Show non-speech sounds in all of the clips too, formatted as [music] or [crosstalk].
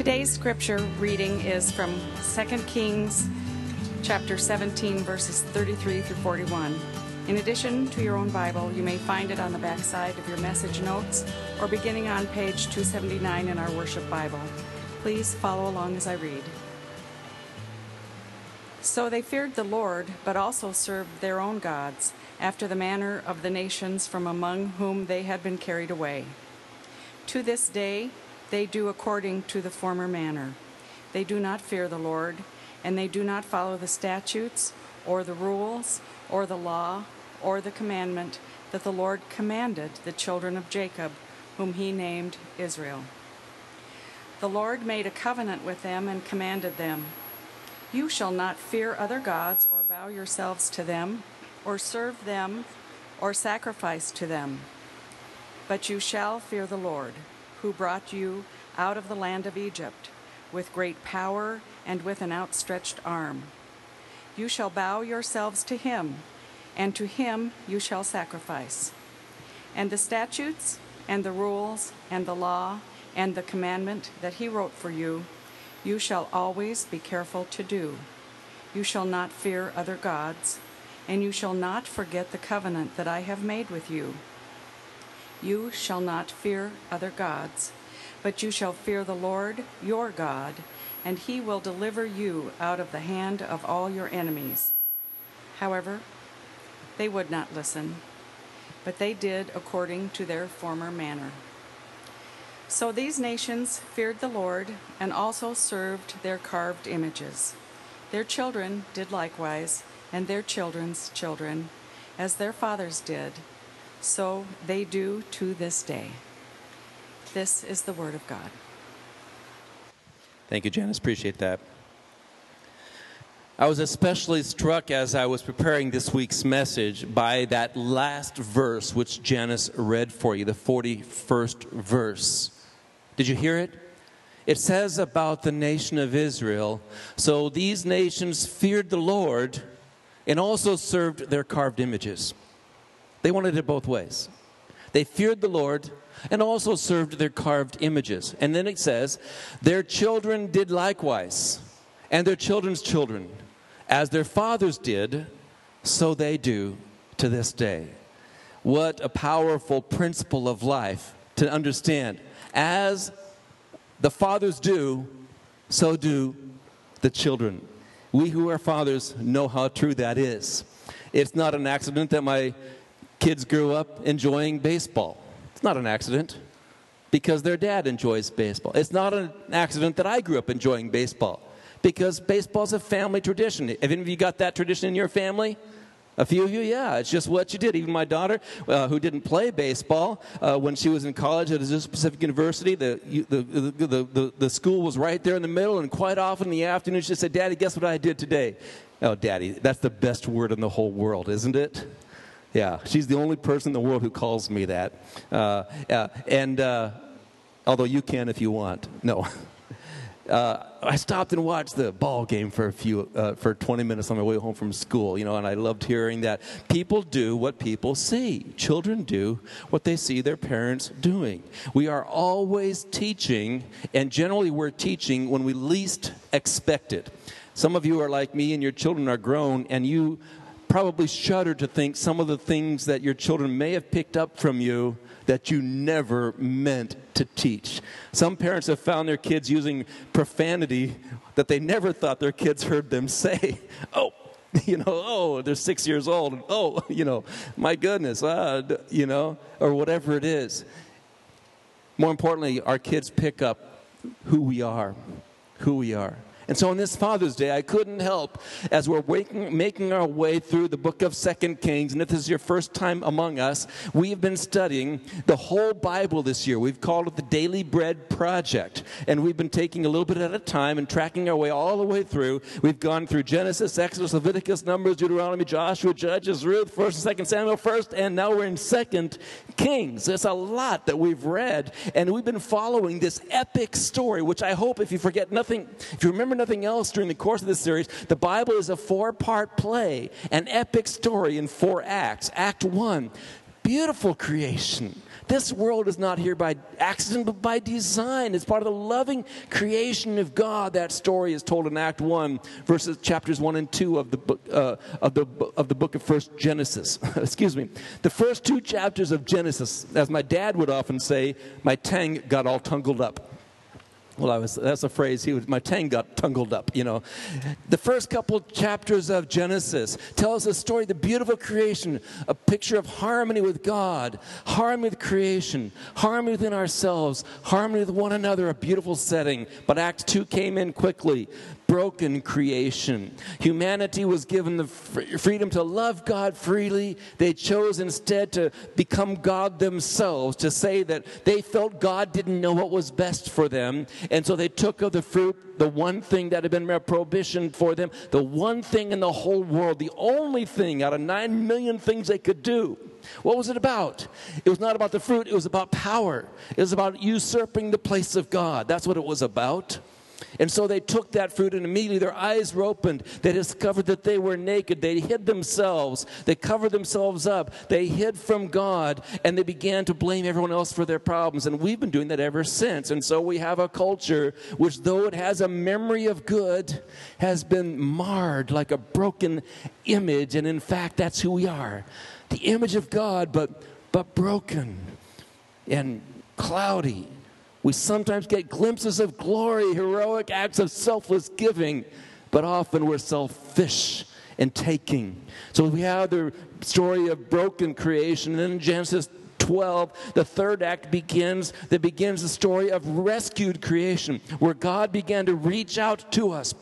Today's scripture reading is from 2 Kings chapter 17 verses 33 through 41. In addition to your own Bible, you may find it on the back side of your message notes or beginning on page 279 in our worship Bible. Please follow along as I read. So they feared the Lord, but also served their own gods, after the manner of the nations from among whom they had been carried away. To this day they do according to the former manner. They do not fear the Lord, and they do not follow the statutes, or the rules, or the law, or the commandment that the Lord commanded the children of Jacob, whom he named Israel. The Lord made a covenant with them and commanded them You shall not fear other gods, or bow yourselves to them, or serve them, or sacrifice to them. But you shall fear the Lord, who brought you out of the land of Egypt, with great power and with an outstretched arm. You shall bow yourselves to him, and to him you shall sacrifice. And the statutes, and the rules, and the law, and the commandment that he wrote for you, you shall always be careful to do. You shall not fear other gods, and you shall not forget the covenant that I have made with you. You shall not fear other gods, but you shall fear the Lord your God, and he will deliver you out of the hand of all your enemies. However, they would not listen, but they did according to their former manner. So these nations feared the Lord and also served their carved images. Their children did likewise, and their children's children, as their fathers did. So they do to this day. This is the word of God. Thank you, Janice. Appreciate that. I was especially struck as I was preparing this week's message by that last verse which Janice read for you, the 41st verse. Did you hear it? It says about the nation of Israel so these nations feared the Lord and also served their carved images. They wanted it both ways. They feared the Lord and also served their carved images. And then it says, Their children did likewise, and their children's children, as their fathers did, so they do to this day. What a powerful principle of life to understand as the fathers do, so do the children. We who are fathers know how true that is. It's not an accident that my kids grew up enjoying baseball. It's not an accident because their dad enjoys baseball. It's not an accident that I grew up enjoying baseball because baseball's a family tradition. Have any of you got that tradition in your family? A few of you, yeah, it's just what you did. Even my daughter, uh, who didn't play baseball uh, when she was in college at a Pacific University, the, the, the, the, the school was right there in the middle, and quite often in the afternoon she said, Daddy, guess what I did today? Oh, Daddy, that's the best word in the whole world, isn't it? Yeah, she's the only person in the world who calls me that. Uh, uh and uh, although you can if you want, no. [laughs] uh, I stopped and watched the ball game for a few uh, for 20 minutes on my way home from school, you know, and I loved hearing that people do what people see. Children do what they see their parents doing. We are always teaching, and generally we're teaching when we least expect it. Some of you are like me, and your children are grown, and you probably shudder to think some of the things that your children may have picked up from you that you never meant to teach. Some parents have found their kids using profanity that they never thought their kids heard them say. [laughs] Oh, [laughs] you know, oh, they're six years old. Oh, [laughs] you know, my goodness, uh, you know, or whatever it is. More importantly, our kids pick up who we are, who we are. And so on this Father's Day, I couldn't help as we're waking, making our way through the book of Second Kings. And if this is your first time among us, we've been studying the whole Bible this year. We've called it the Daily Bread Project. And we've been taking a little bit at a time and tracking our way all the way through. We've gone through Genesis, Exodus, Leviticus, Numbers, Deuteronomy, Joshua, Judges, Ruth, 1st and 2nd Samuel, 1st, and now we're in 2nd Kings. There's a lot that we've read. And we've been following this epic story, which I hope if you forget nothing, if you remember nothing else during the course of this series, the Bible is a four part play, an epic story in four acts. Act one, beautiful creation This world is not here by accident, but by design. It's part of the loving creation of God. That story is told in Act 1, verses chapters 1 and 2 of the book, uh, of the, of the book of First Genesis. [laughs] Excuse me. The first two chapters of Genesis, as my dad would often say, my tang got all tangled up. Well, I was, that's a phrase, he was, my tang got tangled up, you know. The first couple chapters of Genesis tell us a story, the beautiful creation, a picture of harmony with God, harmony with creation, harmony within ourselves, harmony with one another, a beautiful setting. But Act 2 came in quickly broken creation. Humanity was given the freedom to love God freely. They chose instead to become God themselves, to say that they felt God didn't know what was best for them. And so they took of the fruit, the one thing that had been a prohibition for them, the one thing in the whole world, the only thing out of nine million things they could do. What was it about? It was not about the fruit, it was about power. It was about usurping the place of God. That's what it was about. And so they took that fruit, and immediately their eyes were opened. They discovered that they were naked. They hid themselves. They covered themselves up. They hid from God, and they began to blame everyone else for their problems. And we've been doing that ever since. And so we have a culture which, though it has a memory of good, has been marred like a broken image. And in fact, that's who we are the image of God, but, but broken and cloudy we sometimes get glimpses of glory, heroic acts of selfless giving, but often we're selfish and taking. So we have the story of broken creation. And in Genesis 12, the third act begins that begins the story of rescued creation, where God began to reach out to us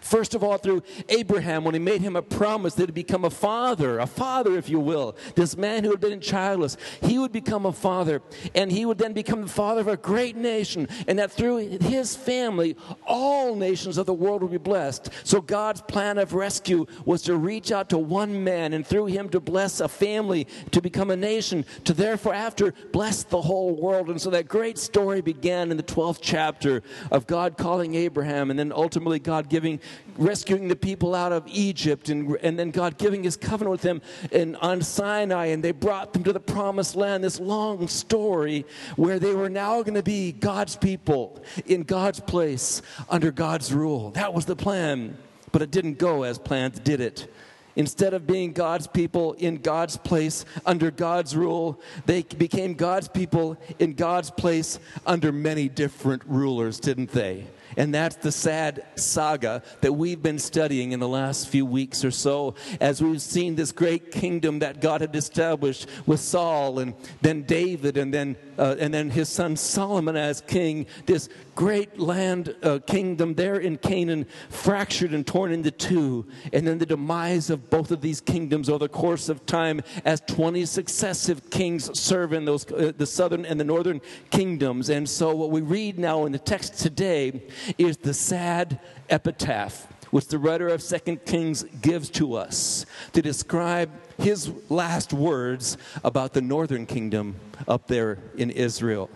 First of all, through Abraham, when he made him a promise that he'd become a father, a father, if you will. This man who had been childless, he would become a father, and he would then become the father of a great nation, and that through his family, all nations of the world would be blessed. So God's plan of rescue was to reach out to one man, and through him to bless a family, to become a nation, to therefore after bless the whole world. And so that great story began in the 12th chapter of God calling Abraham, and then ultimately God giving rescuing the people out of Egypt, and, and then God giving his covenant with them in, on Sinai, and they brought them to the promised land. This long story where they were now going to be God's people in God's place under God's rule. That was the plan, but it didn't go as planned, did it? Instead of being God's people in God's place under God's rule, they became God's people in God's place under many different rulers, didn't they? And that's the sad saga that we've been studying in the last few weeks or so as we've seen this great kingdom that God had established with Saul and then David and then, uh, and then his son Solomon as king. This great land uh, kingdom there in Canaan fractured and torn into two. And then the demise of both of these kingdoms over the course of time as 20 successive kings serve in those, uh, the southern and the northern kingdoms. And so what we read now in the text today is the sad epitaph which the writer of Second Kings gives to us to describe his last words about the northern kingdom up there in Israel.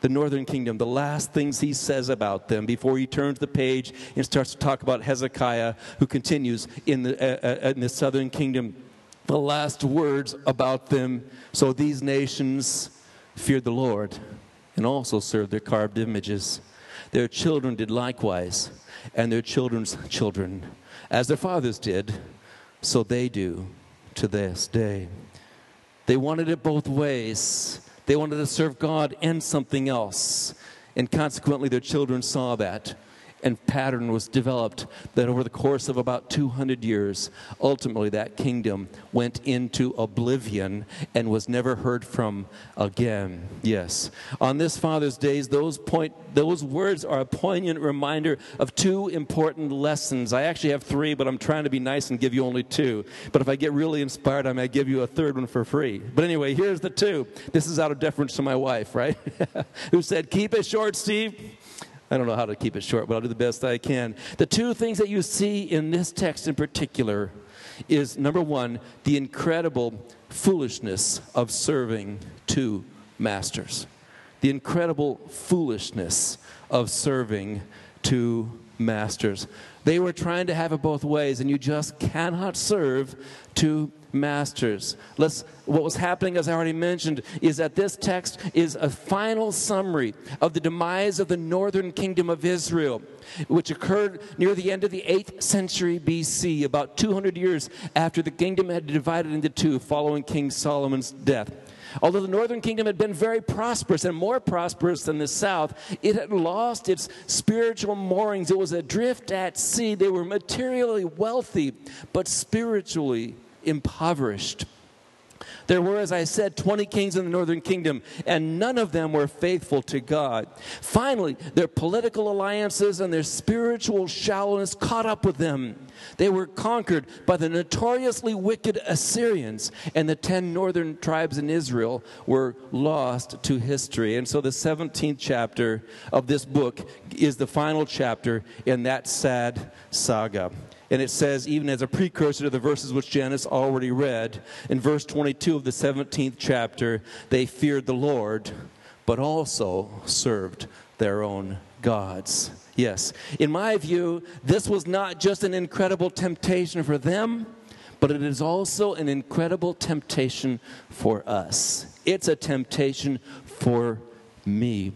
The northern kingdom, the last things he says about them before he turns the page and starts to talk about Hezekiah, who continues in the, uh, uh, in the southern kingdom. The last words about them. So these nations feared the Lord and also served their carved images. Their children did likewise, and their children's children. As their fathers did, so they do to this day. They wanted it both ways. They wanted to serve God and something else. And consequently, their children saw that and pattern was developed that over the course of about 200 years, ultimately that kingdom went into oblivion and was never heard from again. Yes. On this Father's Days, those, point, those words are a poignant reminder of two important lessons. I actually have three, but I'm trying to be nice and give you only two. But if I get really inspired, I may give you a third one for free. But anyway, here's the two. This is out of deference to my wife, right? [laughs] Who said, Keep it short, Steve. I don't know how to keep it short, but I'll do the best I can. The two things that you see in this text in particular is number one, the incredible foolishness of serving two masters. The incredible foolishness of serving two masters. They were trying to have it both ways, and you just cannot serve two masters. Let's, what was happening, as I already mentioned, is that this text is a final summary of the demise of the northern kingdom of Israel, which occurred near the end of the 8th century BC, about 200 years after the kingdom had divided into two following King Solomon's death. Although the northern kingdom had been very prosperous and more prosperous than the south, it had lost its spiritual moorings. It was adrift at sea. They were materially wealthy, but spiritually impoverished. There were, as I said, 20 kings in the northern kingdom, and none of them were faithful to God. Finally, their political alliances and their spiritual shallowness caught up with them. They were conquered by the notoriously wicked Assyrians, and the 10 northern tribes in Israel were lost to history. And so the 17th chapter of this book is the final chapter in that sad saga. And it says, even as a precursor to the verses which Janice already read, in verse 22 of the 17th chapter, they feared the Lord, but also served their own gods. Yes, in my view, this was not just an incredible temptation for them, but it is also an incredible temptation for us. It's a temptation for me.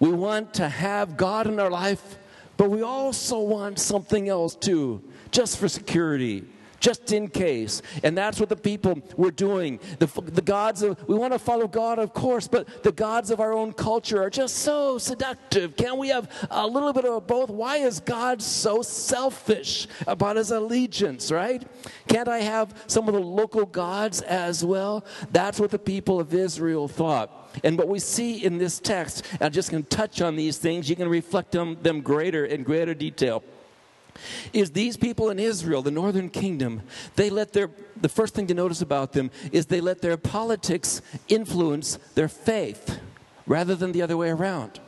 We want to have God in our life, but we also want something else too just for security, just in case. And that's what the people were doing. The, the gods of, we want to follow God, of course, but the gods of our own culture are just so seductive. Can't we have a little bit of both? Why is God so selfish about his allegiance, right? Can't I have some of the local gods as well? That's what the people of Israel thought. And what we see in this text, I'm just going to touch on these things. You can reflect on them greater in greater detail is these people in Israel, the northern kingdom, they let their, the first thing to notice about them is they let their politics influence their faith rather than the other way around.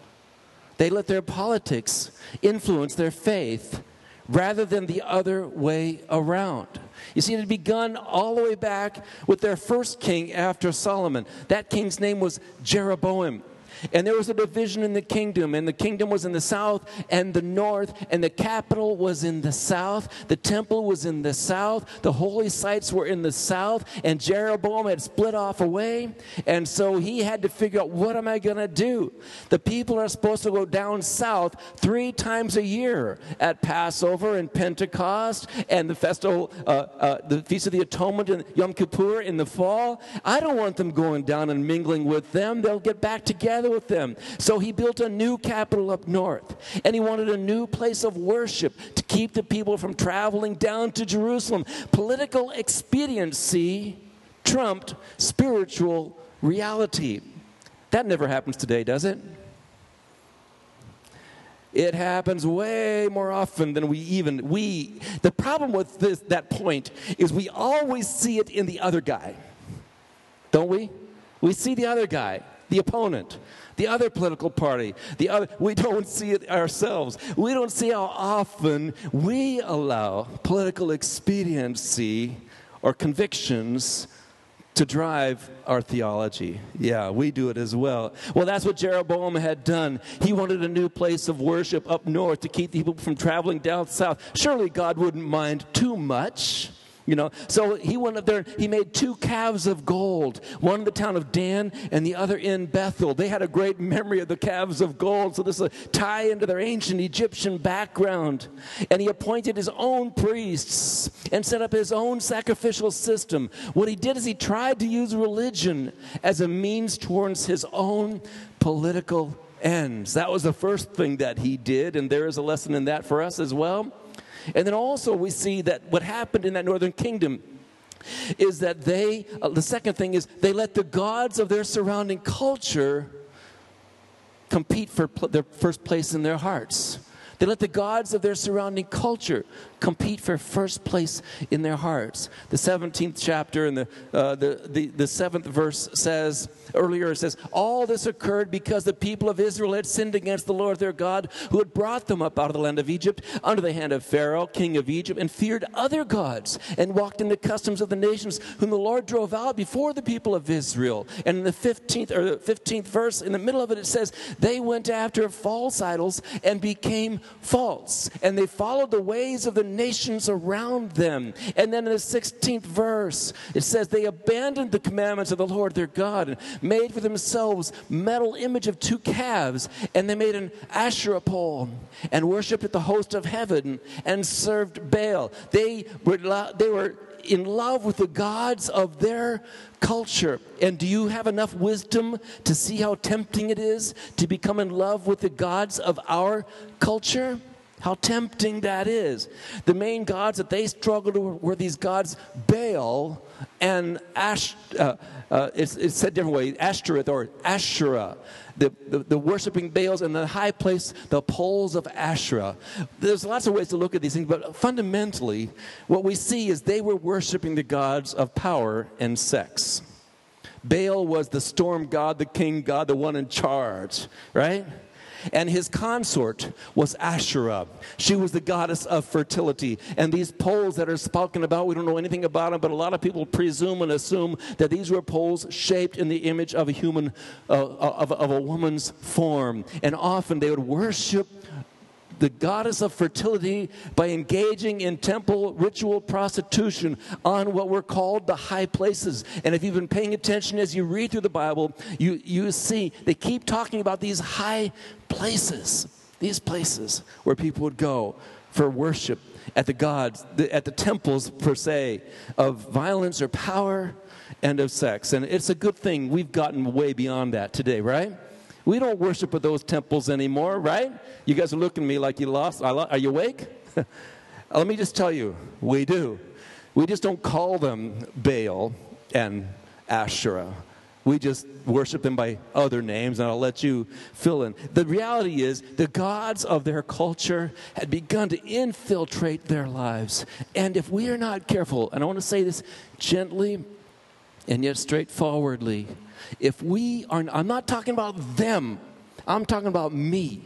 They let their politics influence their faith rather than the other way around. You see, it had begun all the way back with their first king after Solomon. That king's name was Jeroboam. And there was a division in the kingdom, and the kingdom was in the south and the north, and the capital was in the south. The temple was in the south. The holy sites were in the south, and Jeroboam had split off away. And so he had to figure out what am I going to do? The people are supposed to go down south three times a year at Passover and Pentecost and the festival, uh, uh, the Feast of the Atonement and Yom Kippur in the fall. I don't want them going down and mingling with them. They'll get back together with them. So he built a new capital up north, and he wanted a new place of worship to keep the people from traveling down to Jerusalem. Political expediency trumped spiritual reality. That never happens today, does it? It happens way more often than we even we. The problem with this that point is we always see it in the other guy. Don't we? We see the other guy, the opponent the other political party, the other. We don't see it ourselves. We don't see how often we allow political expediency or convictions to drive our theology. Yeah, we do it as well. Well, that's what Jeroboam had done. He wanted a new place of worship up north to keep people from traveling down south. Surely God wouldn't mind too much. You know, so he went up there, he made two calves of gold, one in the town of Dan and the other in Bethel. They had a great memory of the calves of gold, so this is a tie into their ancient Egyptian background. And he appointed his own priests and set up his own sacrificial system. What he did is he tried to use religion as a means towards his own political ends. That was the first thing that he did, and there is a lesson in that for us as well. And then also we see that what happened in that northern kingdom is that they, uh, the second thing is they let the gods of their surrounding culture compete for pl- their first place in their hearts. They let the gods of their surrounding culture compete for first place in their hearts. The 17th chapter and the, uh, the, the, the seventh verse says, earlier it says, All this occurred because the people of Israel had sinned against the Lord their God, who had brought them up out of the land of Egypt under the hand of Pharaoh, king of Egypt, and feared other gods, and walked in the customs of the nations whom the Lord drove out before the people of Israel. And in the 15th or the 15th verse, in the middle of it, it says, They went after false idols and became false, and they followed the ways of the nations around them. And then in the 16th verse, it says, They abandoned the commandments of the Lord their God and made for themselves metal image of two calves, and they made an Asherah pole and worshiped at the host of heaven and served Baal. They were, they were in love with the gods of their culture. And do you have enough wisdom to see how tempting it is to become in love with the gods of our culture? How tempting that is. The main gods that they struggled with were these gods Baal and Ash. Uh, uh, it's, it's, said different way, Ashtoreth or Asherah. The, the, the, worshiping Baals and the high place, the poles of Asherah. There's lots of ways to look at these things, but fundamentally, what we see is they were worshiping the gods of power and sex. Baal was the storm god, the king god, the one in charge, right? And his consort was Asherah. She was the goddess of fertility. And these poles that are spoken about, we don't know anything about them, but a lot of people presume and assume that these were poles shaped in the image of a human, uh, of, of a woman's form. And often they would worship the goddess of fertility by engaging in temple ritual prostitution on what were called the high places. And if you've been paying attention as you read through the Bible, you, you see they keep talking about these high places, these places where people would go for worship at the gods, at the temples per se, of violence or power and of sex. And it's a good thing we've gotten way beyond that today, right? We don't worship at those temples anymore, right? You guys are looking at me like you lost. Are you awake? [laughs] Let me just tell you, we do. We just don't call them Baal and Asherah. We just worship them by other names, and I'll let you fill in. The reality is, the gods of their culture had begun to infiltrate their lives. And if we are not careful, and I want to say this gently and yet straightforwardly, if we are, I'm not talking about them, I'm talking about me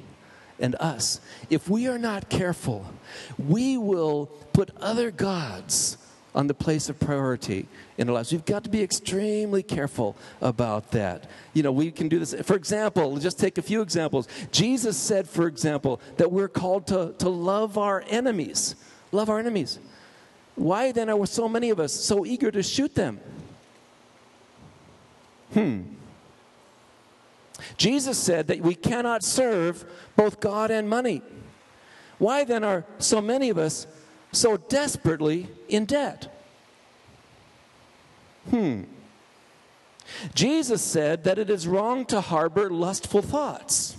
and us. If we are not careful, we will put other gods on the place of priority in our lives. We've got to be extremely careful about that. You know, we can do this. For example, just take a few examples. Jesus said, for example, that we're called to, to love our enemies. Love our enemies. Why then are so many of us so eager to shoot them? Hmm. Jesus said that we cannot serve both God and money. Why then are so many of us so desperately in debt? Hmm. Jesus said that it is wrong to harbor lustful thoughts.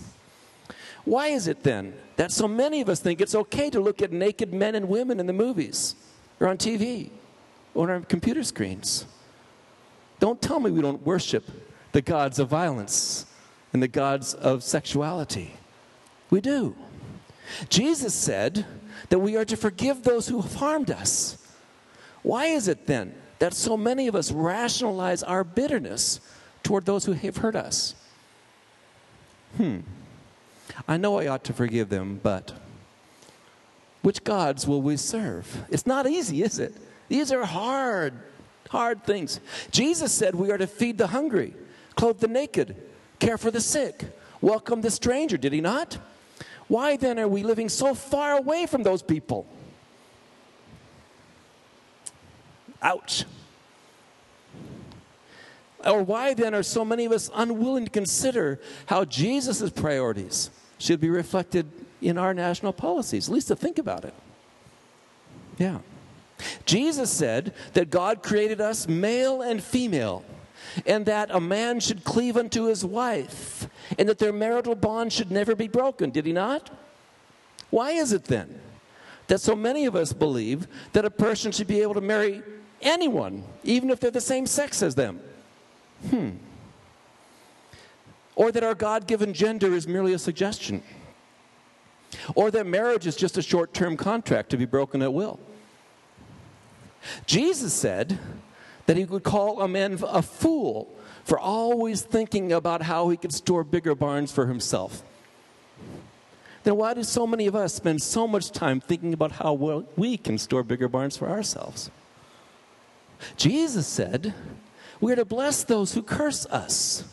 Why is it then that so many of us think it's okay to look at naked men and women in the movies or on TV or on our computer screens? Don't tell me we don't worship the gods of violence and the gods of sexuality. We do. Jesus said that we are to forgive those who have harmed us. Why is it then that so many of us rationalize our bitterness toward those who have hurt us? Hmm. I know I ought to forgive them, but which gods will we serve? It's not easy, is it? These are hard hard things. Jesus said we are to feed the hungry, clothe the naked, care for the sick, welcome the stranger, did he not? Why then are we living so far away from those people? Ouch. Or why then are so many of us unwilling to consider how Jesus' priorities should be reflected in our national policies? At least to think about it. Yeah. Jesus said that God created us male and female, and that a man should cleave unto his wife, and that their marital bond should never be broken. Did he not? Why is it then that so many of us believe that a person should be able to marry anyone, even if they're the same sex as them? Hmm. Or that our God given gender is merely a suggestion? Or that marriage is just a short term contract to be broken at will? Jesus said that he would call a man a fool for always thinking about how he could store bigger barns for himself. Then why do so many of us spend so much time thinking about how well we can store bigger barns for ourselves? Jesus said we are to bless those who curse us.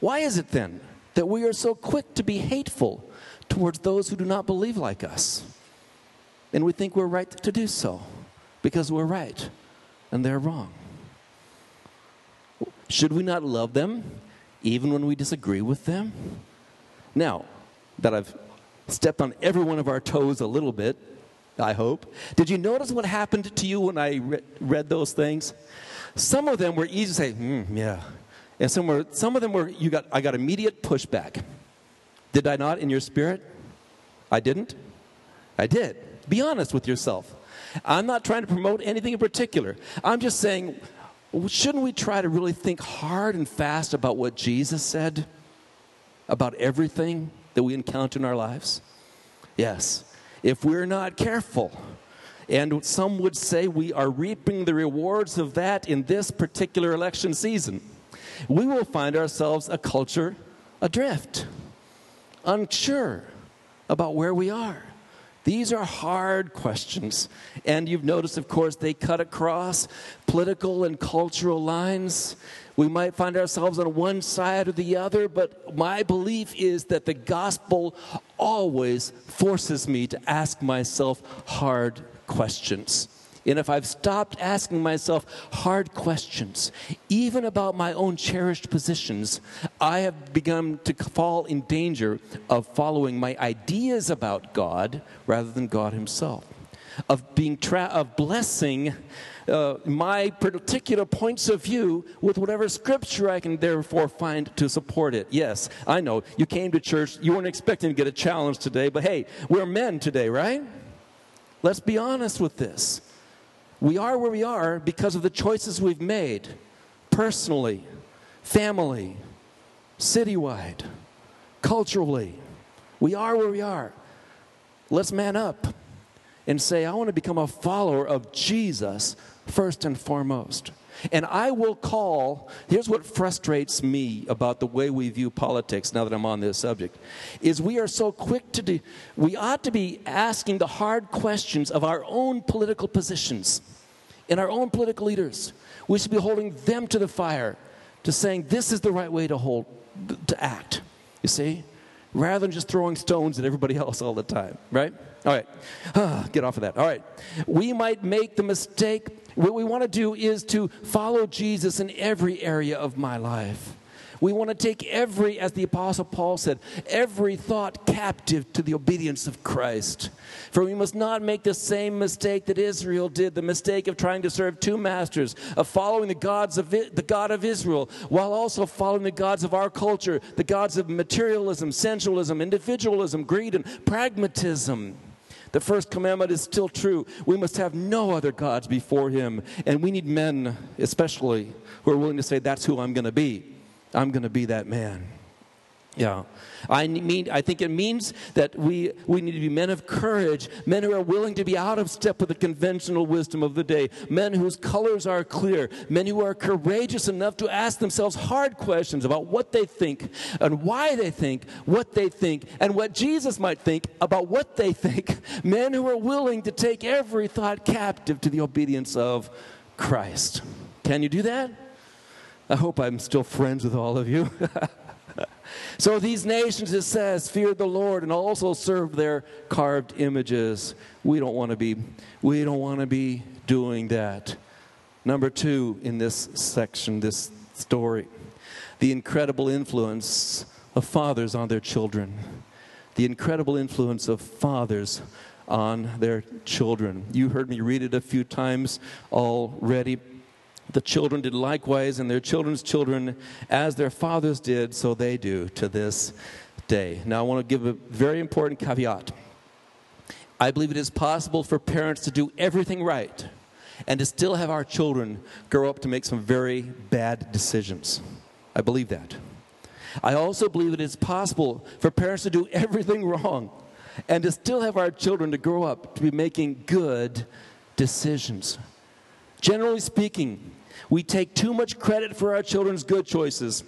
Why is it then that we are so quick to be hateful towards those who do not believe like us? And we think we're right to do so because we're right and they're wrong. Should we not love them even when we disagree with them? Now, that I've stepped on every one of our toes a little bit, I hope, did you notice what happened to you when I re- read those things? Some of them were easy to say, hmm, yeah. And some, were, some of them were, you got, I got immediate pushback. Did I not in your spirit? I didn't? I did. Be honest with yourself. I'm not trying to promote anything in particular. I'm just saying, shouldn't we try to really think hard and fast about what Jesus said about everything that we encounter in our lives? Yes. If we're not careful, and some would say we are reaping the rewards of that in this particular election season, we will find ourselves a culture adrift, unsure about where we are. These are hard questions. And you've noticed, of course, they cut across political and cultural lines. We might find ourselves on one side or the other, but my belief is that the gospel always forces me to ask myself hard questions. And if I've stopped asking myself hard questions, even about my own cherished positions, I have begun to fall in danger of following my ideas about God rather than God Himself, of being tra- of blessing. Uh, my particular points of view with whatever scripture I can therefore find to support it. Yes, I know you came to church, you weren't expecting to get a challenge today, but hey, we're men today, right? Let's be honest with this. We are where we are because of the choices we've made personally, family, citywide, culturally. We are where we are. Let's man up and say, I want to become a follower of Jesus first and foremost. And I will call, here's what frustrates me about the way we view politics now that I'm on this subject, is we are so quick to do, we ought to be asking the hard questions of our own political positions and our own political leaders. We should be holding them to the fire to saying this is the right way to hold, to act, you see? Rather than just throwing stones at everybody else all the time, right? All right, [sighs] get off of that. All right, we might make the mistake what we want to do is to follow Jesus in every area of my life. We want to take every, as the Apostle Paul said, every thought captive to the obedience of Christ. For we must not make the same mistake that Israel did, the mistake of trying to serve two masters, of following the gods of the God of Israel, while also following the gods of our culture, the gods of materialism, sensualism, individualism, greed, and pragmatism. The first commandment is still true. We must have no other gods before him. And we need men, especially, who are willing to say, That's who I'm going to be. I'm going to be that man. Yeah. I mean, I think it means that we, we need to be men of courage, men who are willing to be out of step with the conventional wisdom of the day, men whose colors are clear, men who are courageous enough to ask themselves hard questions about what they think and why they think what they think and what Jesus might think about what they think, [laughs] men who are willing to take every thought captive to the obedience of Christ. Can you do that? I hope I'm still friends with all of you. [laughs] So these nations, it says, feared the Lord and also served their carved images. We don't want to be, we don't want to be doing that. Number two in this section, this story, the incredible influence of fathers on their children. The incredible influence of fathers on their children. You heard me read it a few times already. The children did likewise, and their children's children, as their fathers did, so they do to this day. Now, I want to give a very important caveat. I believe it is possible for parents to do everything right and to still have our children grow up to make some very bad decisions. I believe that. I also believe it is possible for parents to do everything wrong and to still have our children to grow up to be making good decisions. Generally speaking, we take too much credit for our children's good choices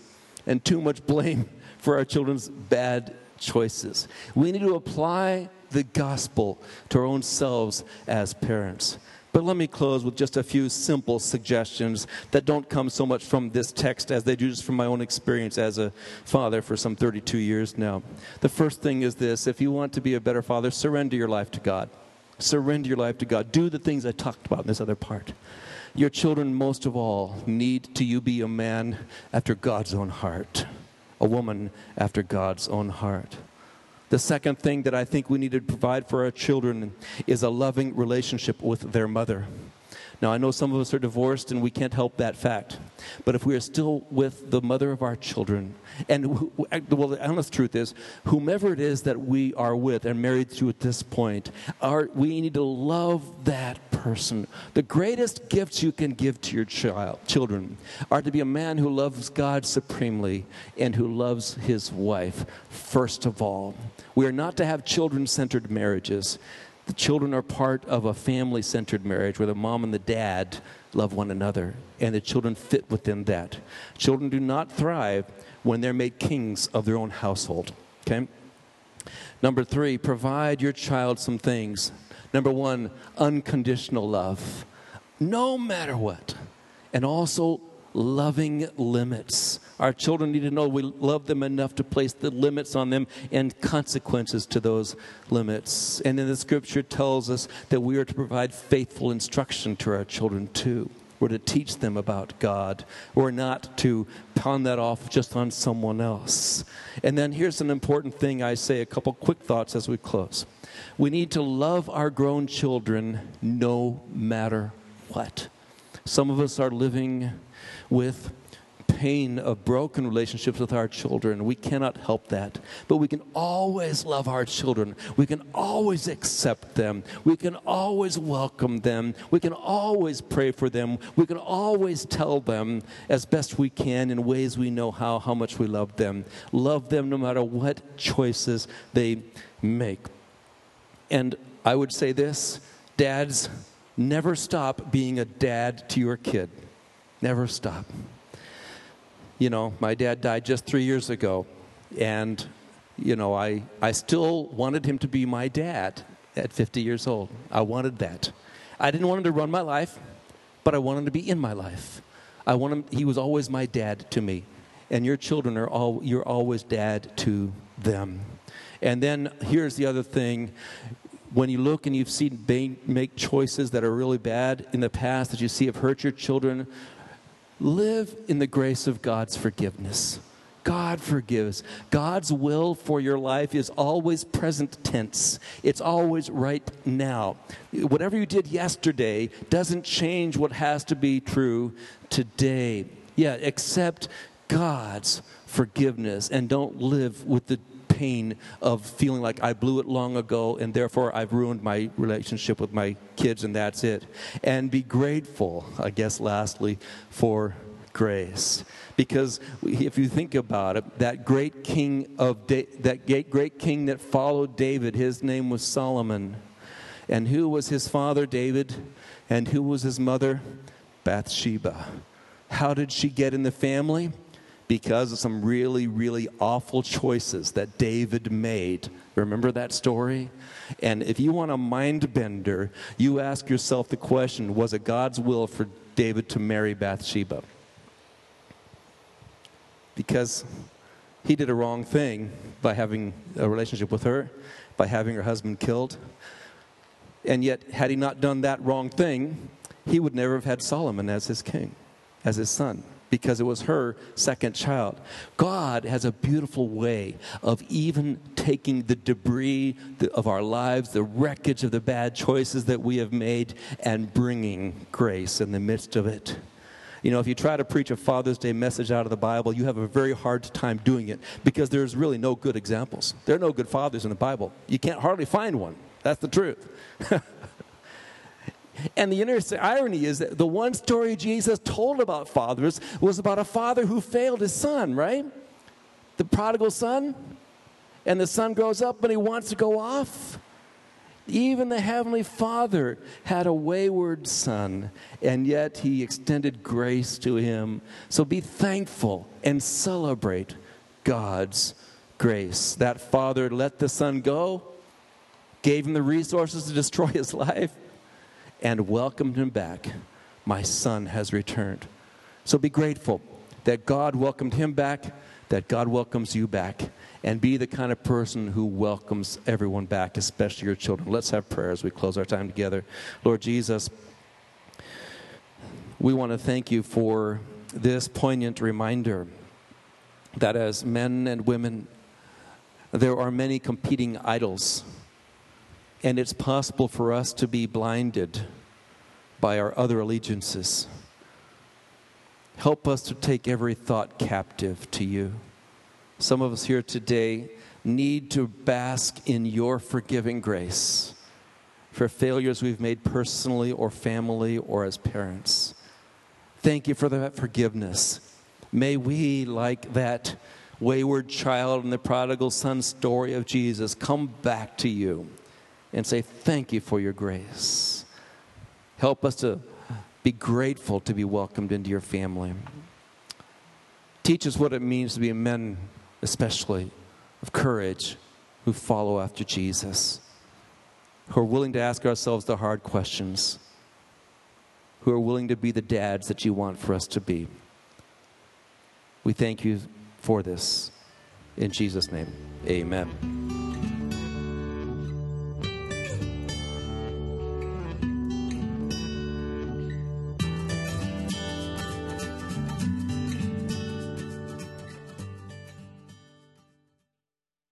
and too much blame [laughs] for our children's bad choices. We need to apply the gospel to our own selves as parents. But let me close with just a few simple suggestions that don't come so much from this text as they do just from my own experience as a father for some 32 years now. The first thing is this if you want to be a better father, surrender your life to God. Surrender your life to God. Do the things I talked about in this other part. Your children, most of all, need to you be a man after God's own heart, a woman after God's own heart. The second thing that I think we need to provide for our children is a loving relationship with their mother. Now, I know some of us are divorced and we can't help that fact. But if we are still with the mother of our children, and well, the honest truth is, whomever it is that we are with and married to at this point, we need to love that person. The greatest gifts you can give to your child, children are to be a man who loves God supremely and who loves his wife first of all. We are not to have children centered marriages. The children are part of a family centered marriage where the mom and the dad love one another, and the children fit within that. Children do not thrive when they're made kings of their own household. Okay? Number three, provide your child some things. Number one, unconditional love, no matter what. And also, loving limits. Our children need to know we love them enough to place the limits on them and consequences to those limits. And then the scripture tells us that we are to provide faithful instruction to our children too. We're to teach them about God. We're not to pawn that off just on someone else. And then here's an important thing I say a couple quick thoughts as we close. We need to love our grown children no matter what. Some of us are living with pain of broken relationships with our children. We cannot help that. But we can always love our children. We can always accept them. We can always welcome them. We can always pray for them. We can always tell them as best we can in ways we know how, how much we love them. Love them no matter what choices they make. And I would say this dads, never stop being a dad to your kid. Never stop. You know, my dad died just three years ago, and, you know, I, I still wanted him to be my dad at 50 years old. I wanted that. I didn't want him to run my life, but I wanted him to be in my life. I want him, he was always my dad to me. And your children are all, you're always dad to them. And then here's the other thing when you look and you've seen make choices that are really bad in the past that you see have hurt your children, live in the grace of God's forgiveness. God forgives. God's will for your life is always present tense. It's always right now. Whatever you did yesterday doesn't change what has to be true today. Yeah, accept God's forgiveness and don't live with the pain of feeling like I blew it long ago and therefore I've ruined my relationship with my kids and that's it. And be grateful, I guess, lastly, for grace. Because if you think about it, that great king of da- that great king that followed David, his name was Solomon. And who was his father, David? And who was his mother? Bathsheba. How did she get in the family? Because of some really, really awful choices that David made. Remember that story? And if you want a mind bender, you ask yourself the question was it God's will for David to marry Bathsheba? Because he did a wrong thing by having a relationship with her, by having her husband killed. And yet, had he not done that wrong thing, he would never have had Solomon as his king, as his son because it was her second child. God has a beautiful way of even taking the debris of our lives, the wreckage of the bad choices that we have made, and bringing grace in the midst of it. You know, if you try to preach a Father's Day message out of the Bible, you have a very hard time doing it because there's really no good examples. There are no good fathers in the Bible. You can't hardly find one. That's the truth. [laughs] And the interesting irony is that the one story Jesus told about fathers was about a father who failed his son, right? The prodigal son. And the son grows up and he wants to go off. Even the Heavenly Father had a wayward son, and yet he extended grace to him. So be thankful and celebrate God's grace. That father let the son go, gave him the resources to destroy his [laughs] life and welcomed him back. My son has returned. So be grateful that God welcomed him back that God welcomes you back and be the kind of person who welcomes everyone back, especially your children. Let's have prayer as we close our time together. Lord Jesus, we want to thank you for this poignant reminder that as men and women, there are many competing idols, and it's possible for us to be blinded by our other allegiances. Help us to take every thought captive to you. Some of us here today need to bask in your forgiving grace for failures we've made personally or family or as parents. Thank you for that forgiveness. May we, like that wayward child in the prodigal son story of Jesus, come back to you and say, Thank you for your grace. Help us to be grateful to be welcomed into your family. Teach us what it means to be men, especially of courage, who follow after Jesus, who are willing to ask ourselves the hard questions, who are willing to be the dads that you want for us to be. We thank you for this. In Jesus' name, amen.